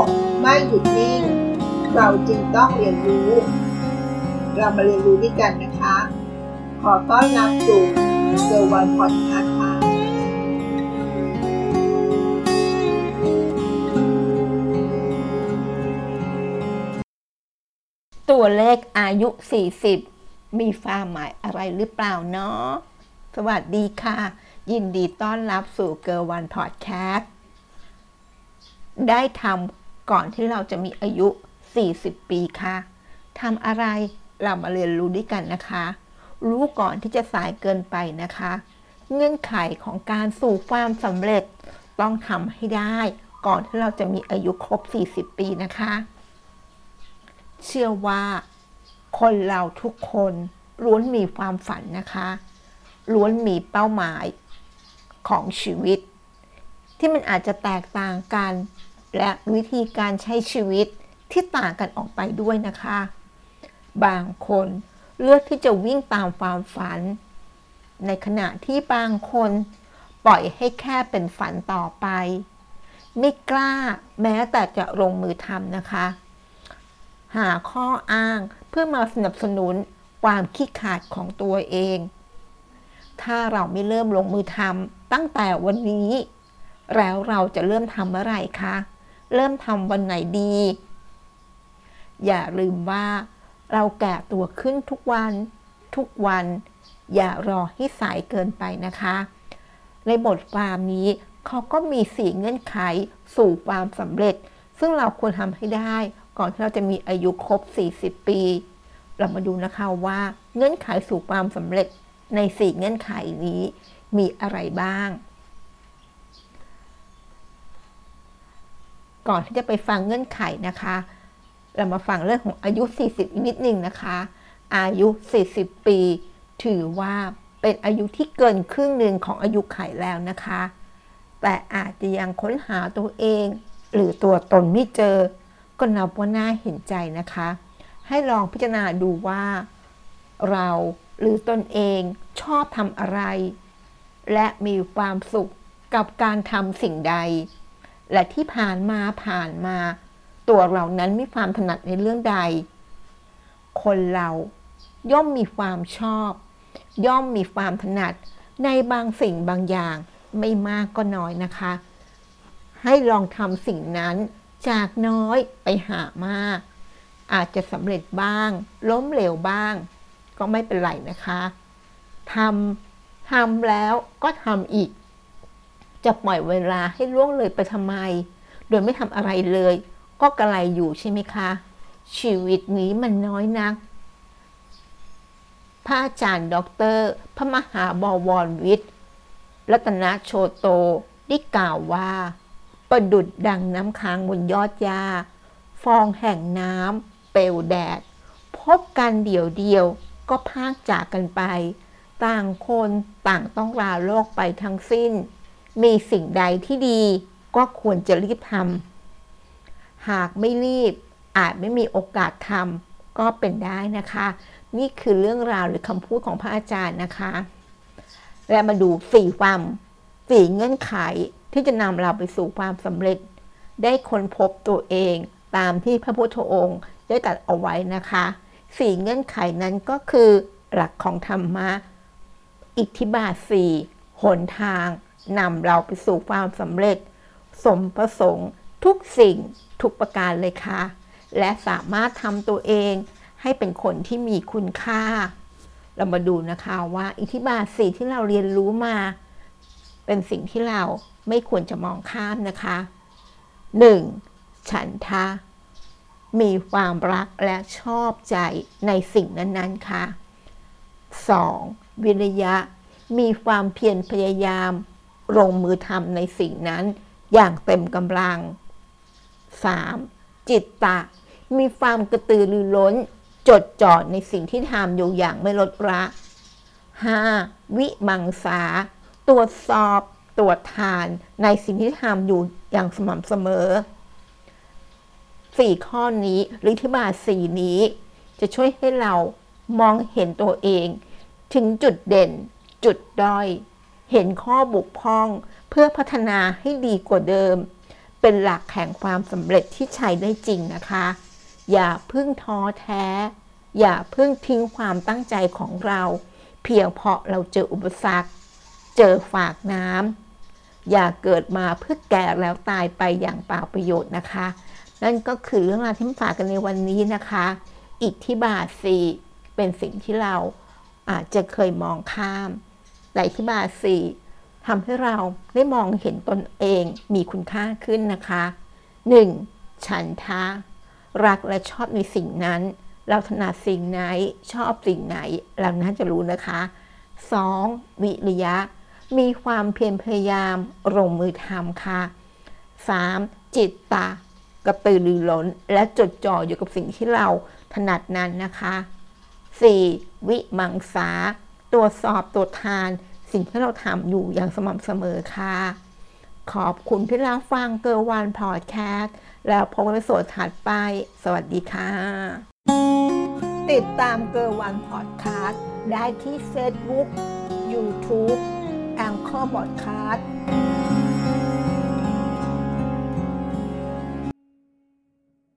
กไม่หยุดนิ่ง เราจึงต้องเรียนรู้ เรามาเรียนรู้ด้วยกันนะคะ ขอต้อนรับสู่เซอร์วันพอดคาส์ค่ะตัวเลขอายุ 40 มีความหมายอะไรหรือเปล่าเนาะสวัสดีค่ะ ยินดีต้อนรับสู่เกอร์วันพอดแคสต์ ได้ทำก่อนที่เราจะมีอายุ 40 ปีค่ะทำอะไรเรามาเรียนรู้ด้วยกันนะคะ รู้ก่อนที่จะสายเกินไปนะคะ เงื่อนไขของการสู่ความสำเร็จต้องทำให้ได้ก่อนที่เราจะมีอายุครบ 40 ปีนะคะ เชื่อว่าคนเราทุกคนล้วนมีความฝันนะคะ ล้วนมีเป้าหมายของชีวิต ที่มันอาจจะแตกต่างกัน และวิธีการใช้ชีวิตที่ต่างกันออกไปด้วยนะคะ บางคนเลือกที่จะวิ่งตามความฝัน ในขณะที่บางคนปล่อยให้แค่เป็นฝันต่อไป ไม่กล้าแม้แต่จะลงมือทำนะคะ หาข้ออ้างเพื่อมาสนับสนุนความขี้ขาดของตัวเอง ถ้าเราไม่เริ่มลงมือทำตั้งแต่วันนี้ แล้วเราจะเริ่มทำเมื่อไหร่คะ เริ่มทำวันไหนดี อย่าลืมว่า เราแก่ตัวขึ้นทุกวัน ทุกวัน อย่ารอให้สายเกินไปนะคะ ในบทความนี้เขาก็มีสี่เงื่อนไขสู่ความสำเร็จ ซึ่งเราควรทำให้ได้ก่อนที่เราจะมีอายุครบ 40 ปี เรามาดูนะคะว่าเงื่อนไขสู่ความสำเร็จใน4เงื่อนไขนี้มีอะไรบ้าง ก่อนที่จะไปฟังเงื่อนไขนะคะ เรามาฟังเรื่องของอายุ 40 อีกนิดหนึ่งนะคะ อายุ 40 ปี ถือว่าเป็นอายุที่เกินครึ่งหนึ่งของอายุไขแล้วนะคะ แต่อาจจะยังค้นหาตัวเอง หรือตัวตนไม่เจอ ก็นับว่าน่าเห็นใจนะคะ ให้ลองพิจารณาดูว่า เราหรือตนเองชอบทำอะไร และมีความสุขกับการทำสิ่งใด และที่ผ่านมาผ่านมา ตัวเรานั้นมีความถนัดในเรื่องใด คนเราย่อมมีความชอบ ย่อมมีความถนัดในบางสิ่งบางอย่างไม่มากก็น้อยนะคะ ให้ลองทำสิ่งนั้นจากน้อยไปหามาก อาจจะสำเร็จบ้าง ล้มเหลวบ้าง ก็ไม่เป็นไรนะคะทำทำแล้วก็ทำอีก จะปล่อยเวลาให้ล่วงเลยไปทำไม โดยไม่ทำอะไรเลย ก็กระไรอยู่ใช่ไหมคะ ชีวิตนี้มันน้อยนัก พระอาจารย์ด็อกเตอร์พระมหาบวรวิทย์รัตนโชโตได้กล่าวว่า ประดุดดังน้ำค้างบนยอดหญ้าฟองแห่งน้ำเปลวแดด พบกันเดี่ยวเดียวก็พากจากกันไป ต่างคนต่างต้องลาโลกไปทั้งสิ้น มีสิ่งใดที่ดีก็ควรจะรีบทำหากไม่รีบอาจไม่มีโอกาสทำก็เป็นได้นะคะ นี่คือเรื่องราวหรือคำพูดของพระอาจารย์นะคะ และมาดูสี่ความสี่เงื่อนไขที่จะนำเราไปสู่ความสำเร็จ ได้ค้นพบตัวเองตามที่พระพุทธองค์ได้ตรัสเอาไว้นะคะสี่เงื่อนไขนั้นก็คือหลักของธรรมะ อิทธิบาทสี่หนทาง นำเราไปสู่ความสำเร็จ สมประสงค์ทุกสิ่งทุกประการเลยค่ะ และสามารถทำตัวเองให้เป็นคนที่มีคุณค่า เรามาดูนะคะว่าอิทธิบาทสี่ที่เราเรียนรู้มา เป็นสิ่งที่เราไม่ควรจะมองข้ามนะคะ 1. ฉันทะ มีความรักและชอบใจในสิ่งนั้นๆค่ะ 2. วิริยะ มีความเพียรพยายาม ลงมือทำในสิ่งนั้นอย่างเต็มกำลัง 3. จิตตะ มีความกระตือรือร้น จดจ่อในสิ่งที่ทำอยู่อย่างไม่ลดละ 5. วิมังสา ตรวจสอบตรวจทานในสิ่งที่ทำอยู่อย่างสม่ำเสมอ 4 ข้อนี้หรือที่บาสี่นี้ จะช่วยให้เรามองเห็นตัวเอง ถึงจุดเด่น จุดด้อย เห็นข้อบกพร่องเพื่อพัฒนาให้ดีกว่าเดิม เป็นหลักแห่งความสำเร็จที่ใช้ได้จริงนะคะ อย่าพึ่งท้อแท้ อย่าพึ่งทิ้งความตั้งใจของเรา เพียงเพราะเราเจออุปสรรค เจอฝากน้ำอย่าเกิดมาเพื่อแก่แล้วตายไปอย่างเปล่าประโยชน์นะคะ นั่นก็คือเรื่องราวที่มาฝากกันในวันนี้นะคะ อิทธิบาทสีเป็นสิ่งที่เราอาจจะเคยมองข้าม แต่อิทธิบาทสี่ทำให้เราได้มองเห็นตนเองมีคุณค่าขึ้นนะคะ 1. ฉันทะ รักและชอบในสิ่งนั้น เราถนัดสิ่งไหนชอบสิ่งไหน เราน่าจะรู้นะคะ 2. วิริยะ มีความเพียรพยายามลงมือทำค่ะ 3. จิตตะกระตือรือร้นและจดจ่ออยู่กับสิ่งที่เราถนัดนั้นนะคะ 4. วิมังสา ตรวจสอบตรวจทานสิ่งที่เราทำอยู่อย่างสม่ำเสมอค่ะ ขอบคุณที่รับฟังเกอร์วันพอดแคสต์แล้วพบกันในส่วนถัดไป สวัสดีค่ะ ติดตามเกอร์วันพอดแคสต์ได้ที่ Facebook YouTube แองเกอร์บอดแคสต์